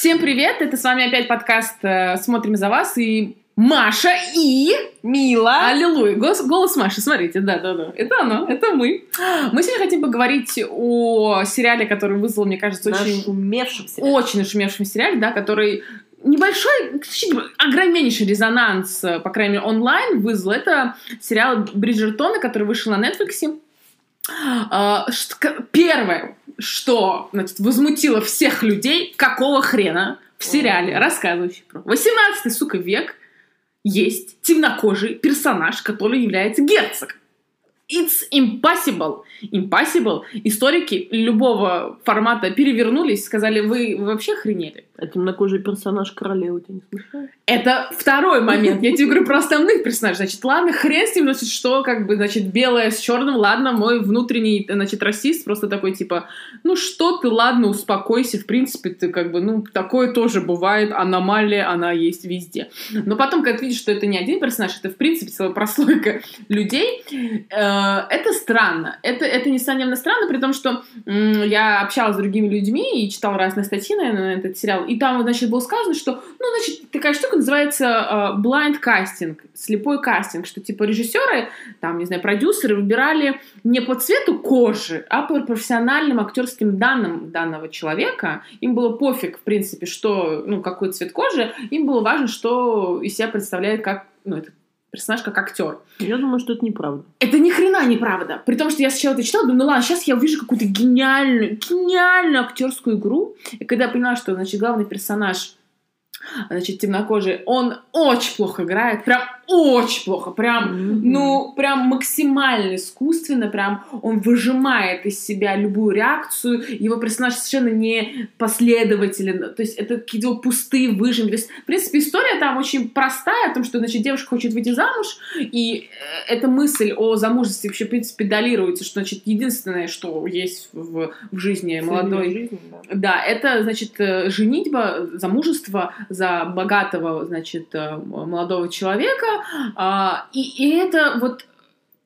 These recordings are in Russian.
Всем привет! Это с вами опять подкаст э, «Смотрим за вас» и Маша и... Мила. Аллилуйя. Голос, голос Маши, смотрите, да-да-да. Это оно, это мы. Мы сегодня хотим поговорить о сериале, который вызвал, мне кажется, очень... Нашумевшем Очень нашумевшем сериале, да, который небольшой, огромнейший резонанс, э, по крайней мере, онлайн вызвал. Это сериал Бриджертона, который вышел на Netflix. А, первое, что значит, возмутило всех людей, какого хрена в сериале, рассказывающий про. 18 сука, век, есть темнокожий персонаж, который является герцогом. It's impossible. Impossible. Историки любого формата перевернулись, сказали, вы, вообще охренели. А темнокожий персонаж королевы тебя не смущает? Это второй момент. Я тебе говорю про основных персонажей. Значит, ладно, хрен с ним, значит, что, как бы, значит, белое с черным, ладно, мой внутренний, значит, расист просто такой, типа, ну что ты, ладно, успокойся, в принципе, ты, как бы, ну, такое тоже бывает, аномалия, она есть везде. Но потом, когда ты видишь, что это не один персонаж, это, в принципе, целая прослойка людей, э, это странно. Это, это, несомненно, странно, при том, что я общалась с другими людьми и читала разные статьи, наверное, на этот сериал, и там, значит, было сказано, что, ну, значит, такая штука называется uh, blind casting, слепой кастинг, что, типа, режиссеры, там, не знаю, продюсеры выбирали не по цвету кожи, а по профессиональным актерским данным данного человека. Им было пофиг, в принципе, что, ну, какой цвет кожи, им было важно, что из себя представляет как, ну, этот персонаж как актер. Я думаю, что это неправда. Это ни хрена неправда. При том, что я сначала это читала, думаю, ну ладно, сейчас я увижу какую-то гениальную, гениальную актерскую игру. И когда я поняла, что, значит, главный персонаж значит, темнокожий, он очень плохо играет, прям очень плохо, прям, mm-hmm. ну, прям максимально искусственно, прям он выжимает из себя любую реакцию, его персонаж совершенно не последователен, то есть это какие-то пустые выжимки, то есть, в принципе, история там очень простая, о том, что, значит, девушка хочет выйти замуж, и э, эта мысль о замужестве вообще, в принципе, педалируется, что, значит, единственное, что есть в, в жизни молодой, жизни, да. да, это, значит, э, женитьба, замужество за богатого, значит, э, молодого человека, а, и, и это вот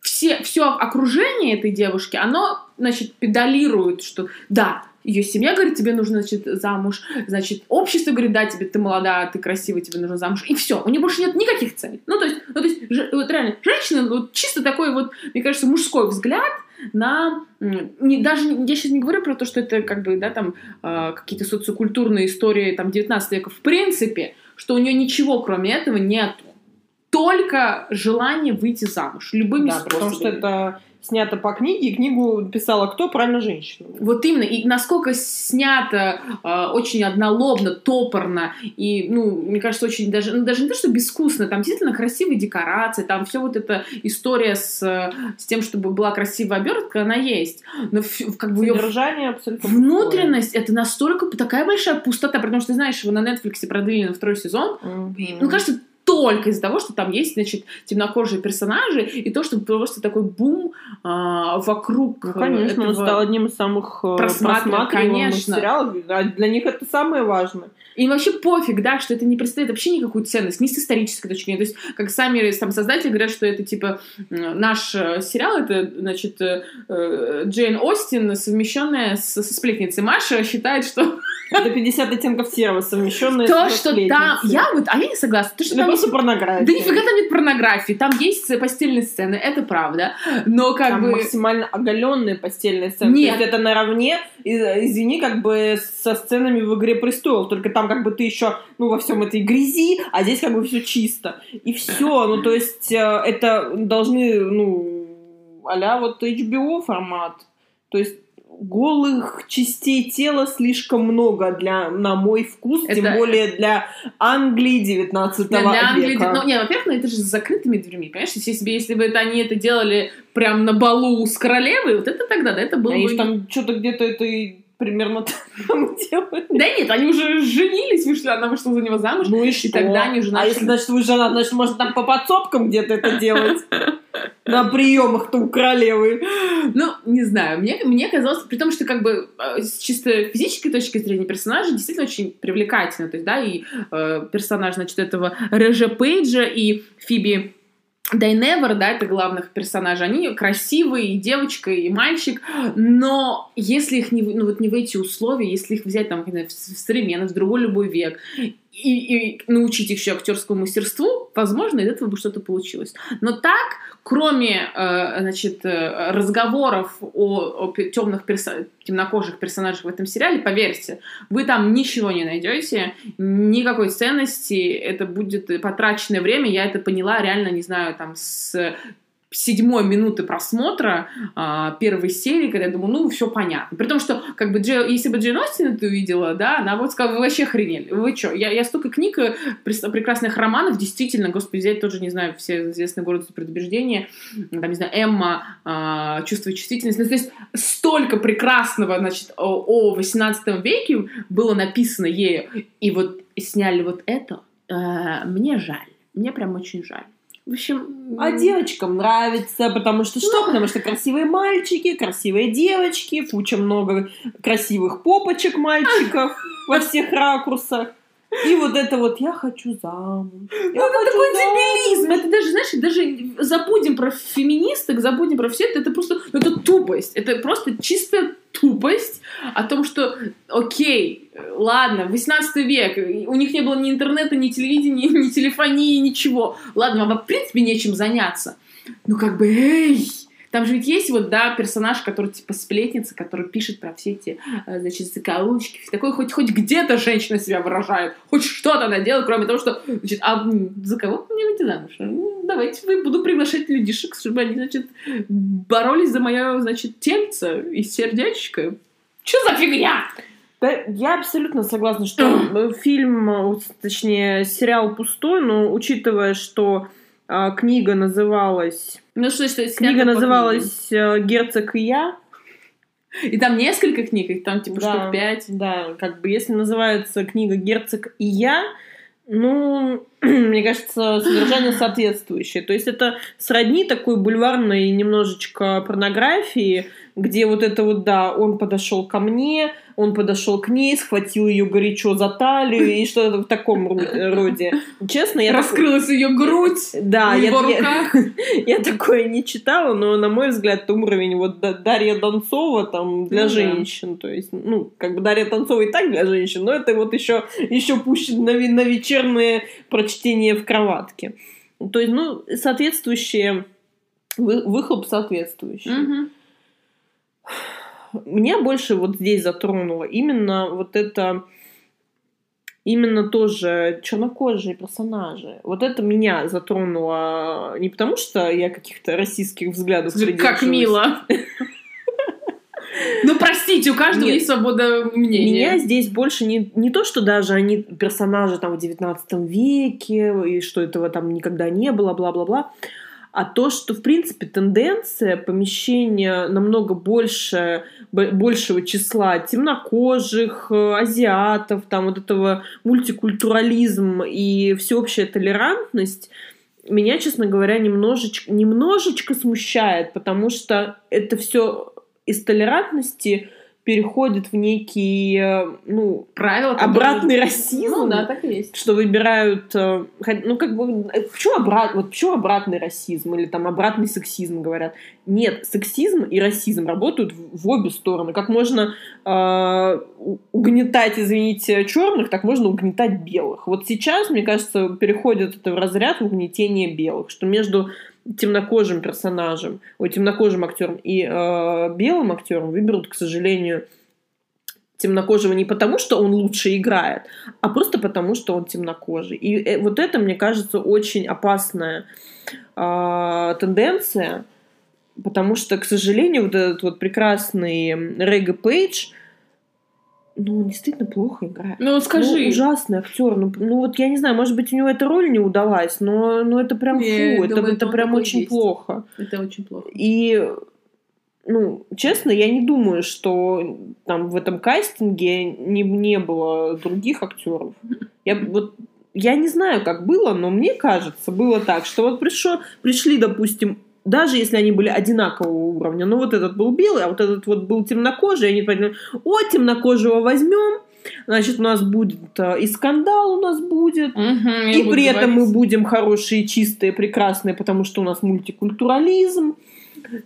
все, все окружение этой девушки, оно, значит, педалирует, что да, ее семья говорит, тебе нужно, значит, замуж, значит, общество говорит, да, тебе ты молодая, ты красивая, тебе нужно замуж, и все, у нее больше нет никаких целей. Ну, то есть, ну, то есть, вот реально, женщина, вот чисто такой вот, мне кажется, мужской взгляд на, не, даже, я сейчас не говорю про то, что это, как бы, да, там, э, какие-то социокультурные истории, там, 19 века, в принципе, что у нее ничего, кроме этого, нету только желание выйти замуж. Любыми да, способами. Потому что это снято по книге, и книгу писала кто? Правильно, женщина. Вот именно. И насколько снято э, очень однолобно, топорно, и, ну, мне кажется, очень даже, ну, даже не то, что безвкусно, там действительно красивые декорации, там все вот эта история с, с тем, чтобы была красивая обертка, она есть. Но как бы Содержание абсолютно Внутренность, это настолько такая большая пустота, потому что, знаешь, его на Netflix продлили на второй сезон. Mm-hmm. Ну, кажется, только из-за того, что там есть, значит, темнокожие персонажи, и то, что просто такой бум а, вокруг ну, конечно, этого... он стал одним из самых э, просматриваемых конечно. сериалов. Для них это самое важное. И вообще пофиг, да, что это не представляет вообще никакую ценность, ни с исторической точки зрения. То есть, как сами там создатели говорят, что это типа наш э, сериал, это, значит, э, Джейн Остин, совмещенная со сплетницей. Маша считает, что это 50 оттенков серого, совмещенные То, что там... Я вот... А я не согласна. То, что там просто порнография. Да нифига там нет порнографии. Там есть постельные сцены, это правда. Но как там бы... максимально оголенные постельные сцены. Нет. То есть это наравне, извини, как бы со сценами в «Игре престолов». Только там как бы ты еще, ну, во всем этой грязи, а здесь как бы все чисто. И все. Ну, то есть э, это должны, ну, а вот HBO формат. То есть голых частей тела слишком много для, на мой вкус, это... тем более для Англии 19 для, для Англии, века. Ну, не, во-первых, ну, это же с закрытыми дверьми, понимаешь? Если, если, если бы это, они это делали прям на балу с королевой, вот это тогда, да, это было а бы... там что-то где-то это примерно там делают. Да нет, они уже женились, вышли, она вышла за него замуж. Ну и что? И тогда они уже начали... А если, значит, вы жена, значит, можно там по подсобкам где-то это делать. На приемах-то у королевы. Ну, не знаю, мне, мне казалось, при том, что как бы э, с чисто физической точки зрения персонажа действительно очень привлекательно. То есть, да, и э, персонаж, значит, этого Реже Пейджа и Фиби Дайневер, да, это главных персонажей, они красивые, и девочка, и мальчик, но если их не, ну, вот не в эти условия, если их взять там в современность, в другой любой век, и, и научить их еще актерскому мастерству, возможно, из этого бы что-то получилось. Но так, кроме э, значит, э, разговоров о, о темных перso- темнокожих персонажах в этом сериале, поверьте, вы там ничего не найдете, никакой ценности, это будет потраченное время, я это поняла реально, не знаю, там с седьмой минуты просмотра а, первой серии, когда я думаю, ну, все понятно. При том, что, как бы, Дже, если бы Джейн Остин это увидела, да, она вот сказала, вы вообще охренели, вы что? Я, я столько книг, э, прекрасных романов, действительно, господи, взять тоже, не знаю, все известные города предубеждения, там, не знаю, Эмма, а, чувство чувствительности, ну, то есть столько прекрасного, значит, о, о 18 веке было написано ею, и вот сняли вот это, а, мне жаль, мне прям очень жаль. В общем... А девочкам нравится, потому что что? Ну... Потому что красивые мальчики, красивые девочки, куча много красивых попочек мальчиков во всех ракурсах. И вот это вот «я хочу замуж». Я ну, это такой дебилизм. Это даже, знаешь, даже забудем про феминисток, забудем про все это. Это просто, ну, это тупость. Это просто чисто тупость о том, что, окей, ладно, 18 век, у них не было ни интернета, ни телевидения, ни телефонии, ничего. Ладно, вам, в принципе, нечем заняться. Ну, как бы, эй, там же ведь есть вот, да, персонаж, который типа сплетница, который пишет про все эти, э, значит, закоулочки. Такой хоть, хоть где-то женщина себя выражает, хоть что-то она делает, кроме того, что, значит, а за кого мне выйти замуж? Ну, давайте вы буду приглашать людишек, чтобы они, значит, боролись за мое, значит, тельце и сердечко. Что за фигня? Я абсолютно согласна, что фильм, точнее, сериал пустой, но учитывая, что книга называлась... Ну что, что Книга называлась э, «Герцог и я». И там несколько книг, их там типа да, штук пять. Да, как бы если называется книга «Герцог и я», ну, мне кажется, содержание соответствующее. То есть это сродни такой бульварной немножечко порнографии, где вот это вот, да, он подошел ко мне, он подошел к ней, схватил ее горячо за талию и что-то в таком роде. Честно, я раскрылась ее грудь да, я, руках. Я, я такое не читала, но на мой взгляд, это уровень вот Дарья Донцова там для ну, женщин, да. то есть, ну, как бы Дарья Донцова и так для женщин, но это вот еще еще пусть на, на вечерное прочтение в кроватке. То есть, ну, соответствующие выхлоп соответствующий. Угу меня больше вот здесь затронуло именно вот это именно тоже чернокожие персонажи. Вот это меня затронуло не потому, что я каких-то российских взглядов Как мило. Ну, простите, у каждого Нет, есть свобода мнения. Меня здесь больше не, не то, что даже они персонажи там в 19 веке, и что этого там никогда не было, бла-бла-бла а то, что, в принципе, тенденция помещения намного больше, большего числа темнокожих, э, азиатов, там вот этого мультикультурализм и всеобщая толерантность, меня, честно говоря, немножечко, немножечко смущает, потому что это все из толерантности переходит в некий, э, ну, правила, обратный расизм. Ну, да, так и есть. Что выбирают, э, ну, как бы, э, почему, обрат, вот почему обратный расизм или там обратный сексизм говорят? Нет, сексизм и расизм работают в, в обе стороны. Как можно э, угнетать, извините, черных, так можно угнетать белых. Вот сейчас, мне кажется, переходит это в разряд угнетения белых, что между темнокожим персонажем, ой, темнокожим актером и э, белым актером выберут, к сожалению, темнокожего не потому, что он лучше играет, а просто потому, что он темнокожий. И э, вот это, мне кажется, очень опасная э, тенденция, потому что, к сожалению, вот этот вот прекрасный Рега Пейдж – ну, он действительно плохо играет. Ну, скажи. Ну, ужасный актер. Ну, ну, вот я не знаю, может быть, у него эта роль не удалась, но, но это прям не, фу, это, думаю, это прям очень есть. плохо. Это очень плохо. И, ну, честно, я не думаю, что там в этом кастинге не, не было других актеров. Я вот я не знаю, как было, но мне кажется, было так, что вот пришло, пришли, допустим, даже если они были одинакового уровня, но вот этот был белый, а вот этот вот был темнокожий, они подумали, о, темнокожего возьмем, Значит, у нас будет э, и скандал у нас будет, я и при этом мы говорить. будем хорошие, чистые, прекрасные, потому что у нас мультикультурализм.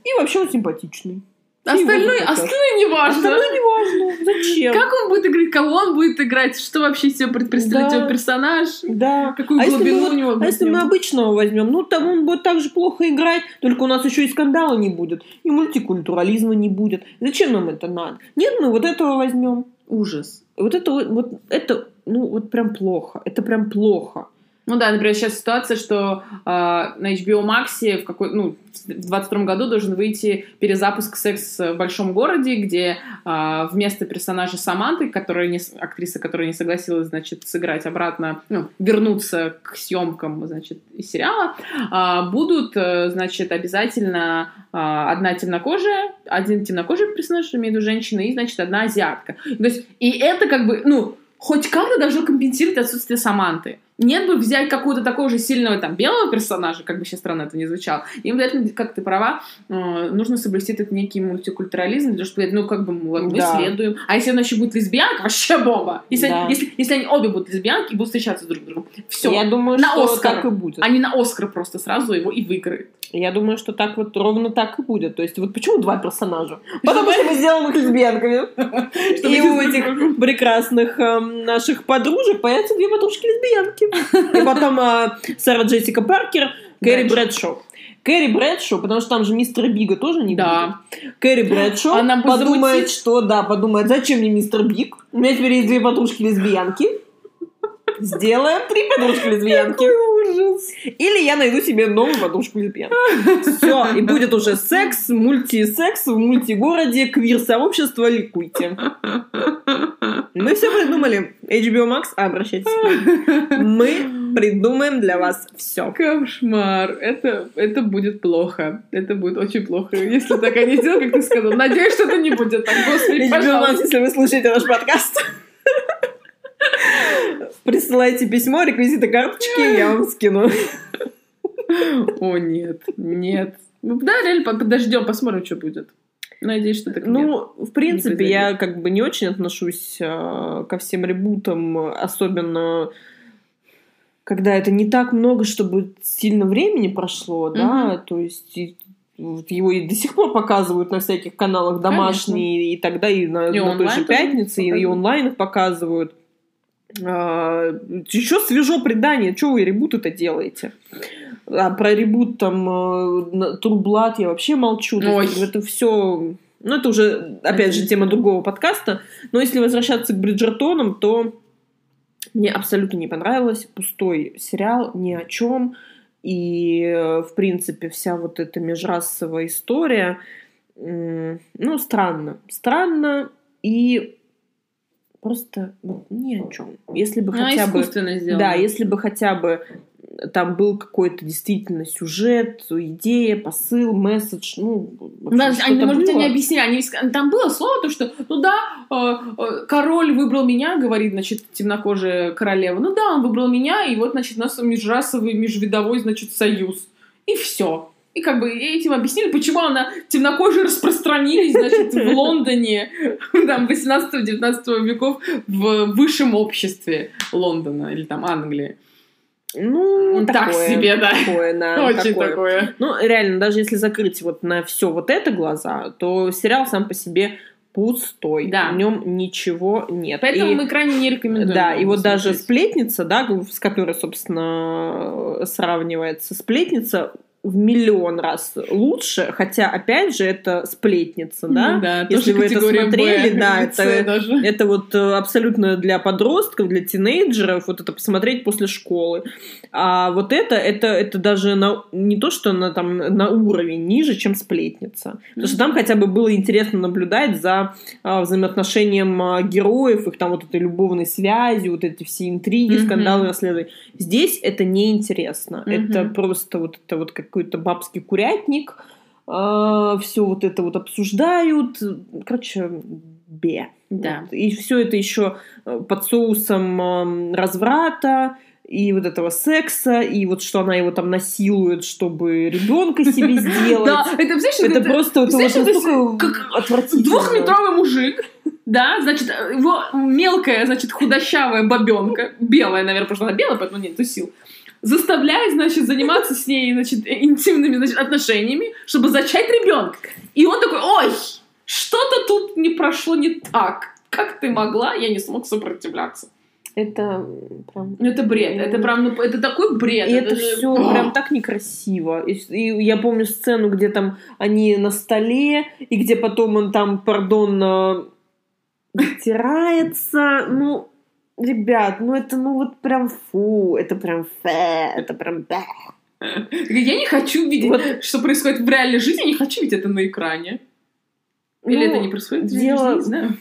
И вообще он симпатичный. Остальное, остальное не важно. Остальное не важно. Зачем? Как он будет играть, кого он будет играть, что вообще из себя представляет Да. его персонаж, Да. какую А если глубину мы у него А если мы обычного возьмем, ну там он будет так же плохо играть, только у нас еще и скандала не будет, и мультикультурализма не будет. Зачем нам это надо? Нет, мы вот этого возьмем. Ужас. Вот это вот это, ну вот прям плохо. Это прям плохо. Ну да, например, сейчас ситуация, что э, на HBO Max в какой, ну, в 22 году должен выйти перезапуск «Секс в большом городе», где э, вместо персонажа Саманты, которая не, актриса, которая не согласилась, значит, сыграть обратно, ну, вернуться к съемкам, значит, из сериала, э, будут, э, значит, обязательно э, одна темнокожая, один темнокожий персонаж, имею в виду женщина, и, значит, одна азиатка. То есть, и это как бы, ну, хоть как-то должно компенсировать отсутствие Саманты. Нет бы взять какого-то такого же сильного там белого персонажа, как бы сейчас странно это не звучало. Им обязательно, как ты права, э, нужно соблюсти этот некий мультикультурализм, того, чтобы, ну, как бы, мы, вот, мы Да. следуем. А если она еще будет лесбиянка, вообще бомба. Если, Да. они, если, если они обе будут лесбиянки и будут встречаться друг с другом, все. Я думаю, На что Оскар. так и будет. Они на Оскар просто сразу его и выиграют. Я думаю, что так вот ровно так и будет. То есть вот почему два персонажа? Потому что мы сделаем их лесбиянками. И у этих прекрасных эм, наших подружек появятся две подружки-лесбиянки. И потом э, Сара Джессика Паркер, Кэрри Брэдшоу. Кэрри Брэдшоу, потому что там же мистер Бига тоже не Да. будет. Кэрри Брэдшоу Она подумает, что да, подумает, зачем мне мистер Биг? У меня теперь есть две подружки-лесбиянки. Сделаем три подружки-лесбиянки. Или я найду себе новую подружку-лесбиянку. Все, и будет уже секс, мультисекс в мультигороде, квир-сообщество, ликуйте. Мы все придумали. HBO Max, обращайтесь. к нам. Мы придумаем для вас все. Кошмар. Это, это будет плохо. Это будет очень плохо. Если так они сделают, как ты сказал. Надеюсь, что это не будет так. Господи, HBO Max, если вы слушаете наш подкаст, присылайте письмо, реквизиты карточки, я вам скину. О, нет, нет. Ну, да, реально, по- подождем, посмотрим, что будет. Надеюсь, что так нет. Ну, в принципе, я как бы не очень отношусь э, ко всем ребутам, особенно когда это не так много, чтобы сильно времени прошло, да, то есть его и до сих пор показывают на всяких каналах домашние, и тогда и на, И на той же пятнице, и, и онлайн их показывают. Еще свежо предание, что вы ребут-то делаете? А про ребут там э, Blood я вообще молчу. Ой. Это все... Ну, это уже, опять же, тема другого подкаста. Но если возвращаться к Бриджертонам, то мне абсолютно не понравилось. Пустой сериал, ни о чем. И, э, в принципе, вся вот эта межрасовая история, ну, странно. Странно и просто вот ни о чем. Если бы Она хотя бы... сделана. Да, если бы хотя бы там был какой-то действительно сюжет, идея, посыл, месседж, ну, общем, Да, они, может быть, они объяснили. Они, там было слово, то, что, ну да, э, э, король выбрал меня, говорит, значит, темнокожая королева. Ну да, он выбрал меня, и вот, значит, у нас межрасовый, межвидовой, значит, союз. И все. И как бы этим объяснили, почему она темнокожие распространились, значит, в Лондоне, там, 18-19 веков в высшем обществе Лондона или там Англии. Ну, Так такое, себе, да. Такое, да, Очень такое. такое. Ну, реально, даже если закрыть вот на все вот это глаза, то сериал сам по себе пустой. Да. В нем ничего нет. Поэтому И- мы крайне не рекомендуем. Да, и вот даже сплетница, да, с которой, собственно, сравнивается сплетница, в миллион раз лучше, хотя, опять же, это сплетница, да? Ну да, Если вы это смотрели, Б, да, это- даже. Это вот э, абсолютно для подростков, для тинейджеров, вот это посмотреть после школы. А вот это, это, это даже на, не то, что на, там, на уровень ниже, чем сплетница. Потому что там хотя бы было интересно наблюдать за а, взаимоотношением а, героев, их там вот этой любовной связи, вот эти все интриги, Мгм. скандалы, расследования. Здесь это неинтересно. Мгм. Это просто вот, это вот какой-то бабский курятник, все вот это вот обсуждают. Короче, бе. Да. Вот. И все это еще под соусом разврата и вот этого секса, и вот что она его там насилует, чтобы ребенка себе сделать. Да, это, знаешь, это, просто это вот настолько отвратительно. Двухметровый мужик, да, значит, его мелкая, значит, худощавая бабенка, белая, наверное, потому что она белая, поэтому нет тусил, заставляет, значит, заниматься с ней, значит, интимными значит, отношениями, чтобы зачать ребенка. И он такой, ой, что-то тут не прошло не так. Как ты могла? Я не смог сопротивляться. Это прям... Ну, это бред. Это прям, ну, это такой бред. И это, это все О! прям так некрасиво. И, и я помню сцену, где там они на столе, и где потом он там, пардон, вытирается. Ну, ребят, ну это ну вот прям фу, это прям фэ, это прям бэ. Я не хочу видеть, вот. что происходит в реальной жизни, я не хочу видеть это на экране. Или ну, это не происходит? Дело... Не знаю.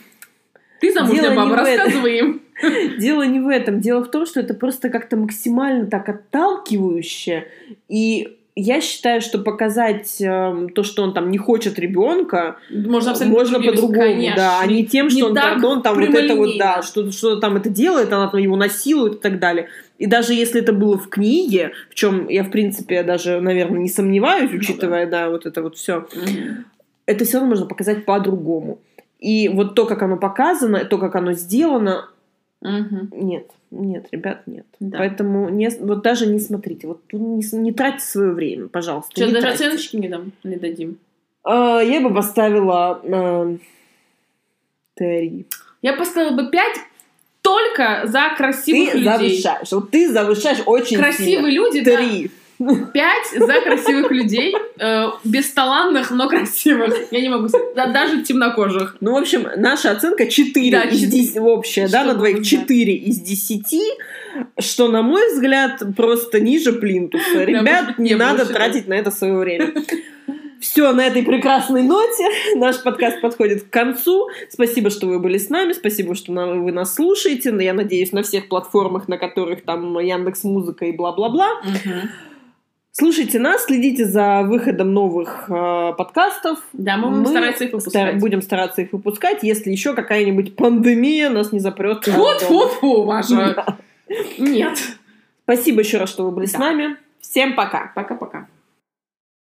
Ты замужняя баба, рассказывай им. Дело не в этом. Дело в том, что это просто как-то максимально так отталкивающе. И я считаю, что показать э, то, что он там не хочет ребенка, можно, можно по-другому, да, а не тем, что не он, там, он там вот это вот, да, что, что там это делает, она там его насилует и так далее. И даже если это было в книге, в чем я, в принципе, даже, наверное, не сомневаюсь, учитывая, ну, да. да, вот это вот все, это все равно можно показать по-другому. И вот то, как оно показано, то, как оно сделано, Угу. Нет, нет, ребят, нет. Да. Поэтому не, вот даже не смотрите, вот не, не тратьте свое время, пожалуйста. Что, даже тратьте. оценочки не дам, не дадим? А, я бы поставила а, три. Я поставила бы пять только за красивых ты людей. Ты завышаешь, вот ты завышаешь очень Красивые сильно. люди, Три. Да. Пять за красивых людей, э, бесталанных, но красивых. Я не могу сказать. Да, даже темнокожих. Ну, в общем, наша оценка 4 да, из 10, общая, что да, на двоих 4 из 10, что, на мой взгляд, просто ниже плинтуса. Ребят, не надо тратить на это свое время. Все, на этой прекрасной ноте наш подкаст подходит к концу. Спасибо, что вы были с нами, спасибо, что вы нас слушаете. Я надеюсь, на всех платформах, на которых там Яндекс Музыка и бла-бла-бла. Угу. Слушайте нас, следите за выходом новых э, подкастов. Да, мы, мы стараться их выпускать. Стар- будем стараться их выпускать, если еще какая-нибудь пандемия нас не запрет. Вот, вот, вот, Маша. Нет. Спасибо еще раз, что вы были да. с нами. Всем пока. Пока-пока.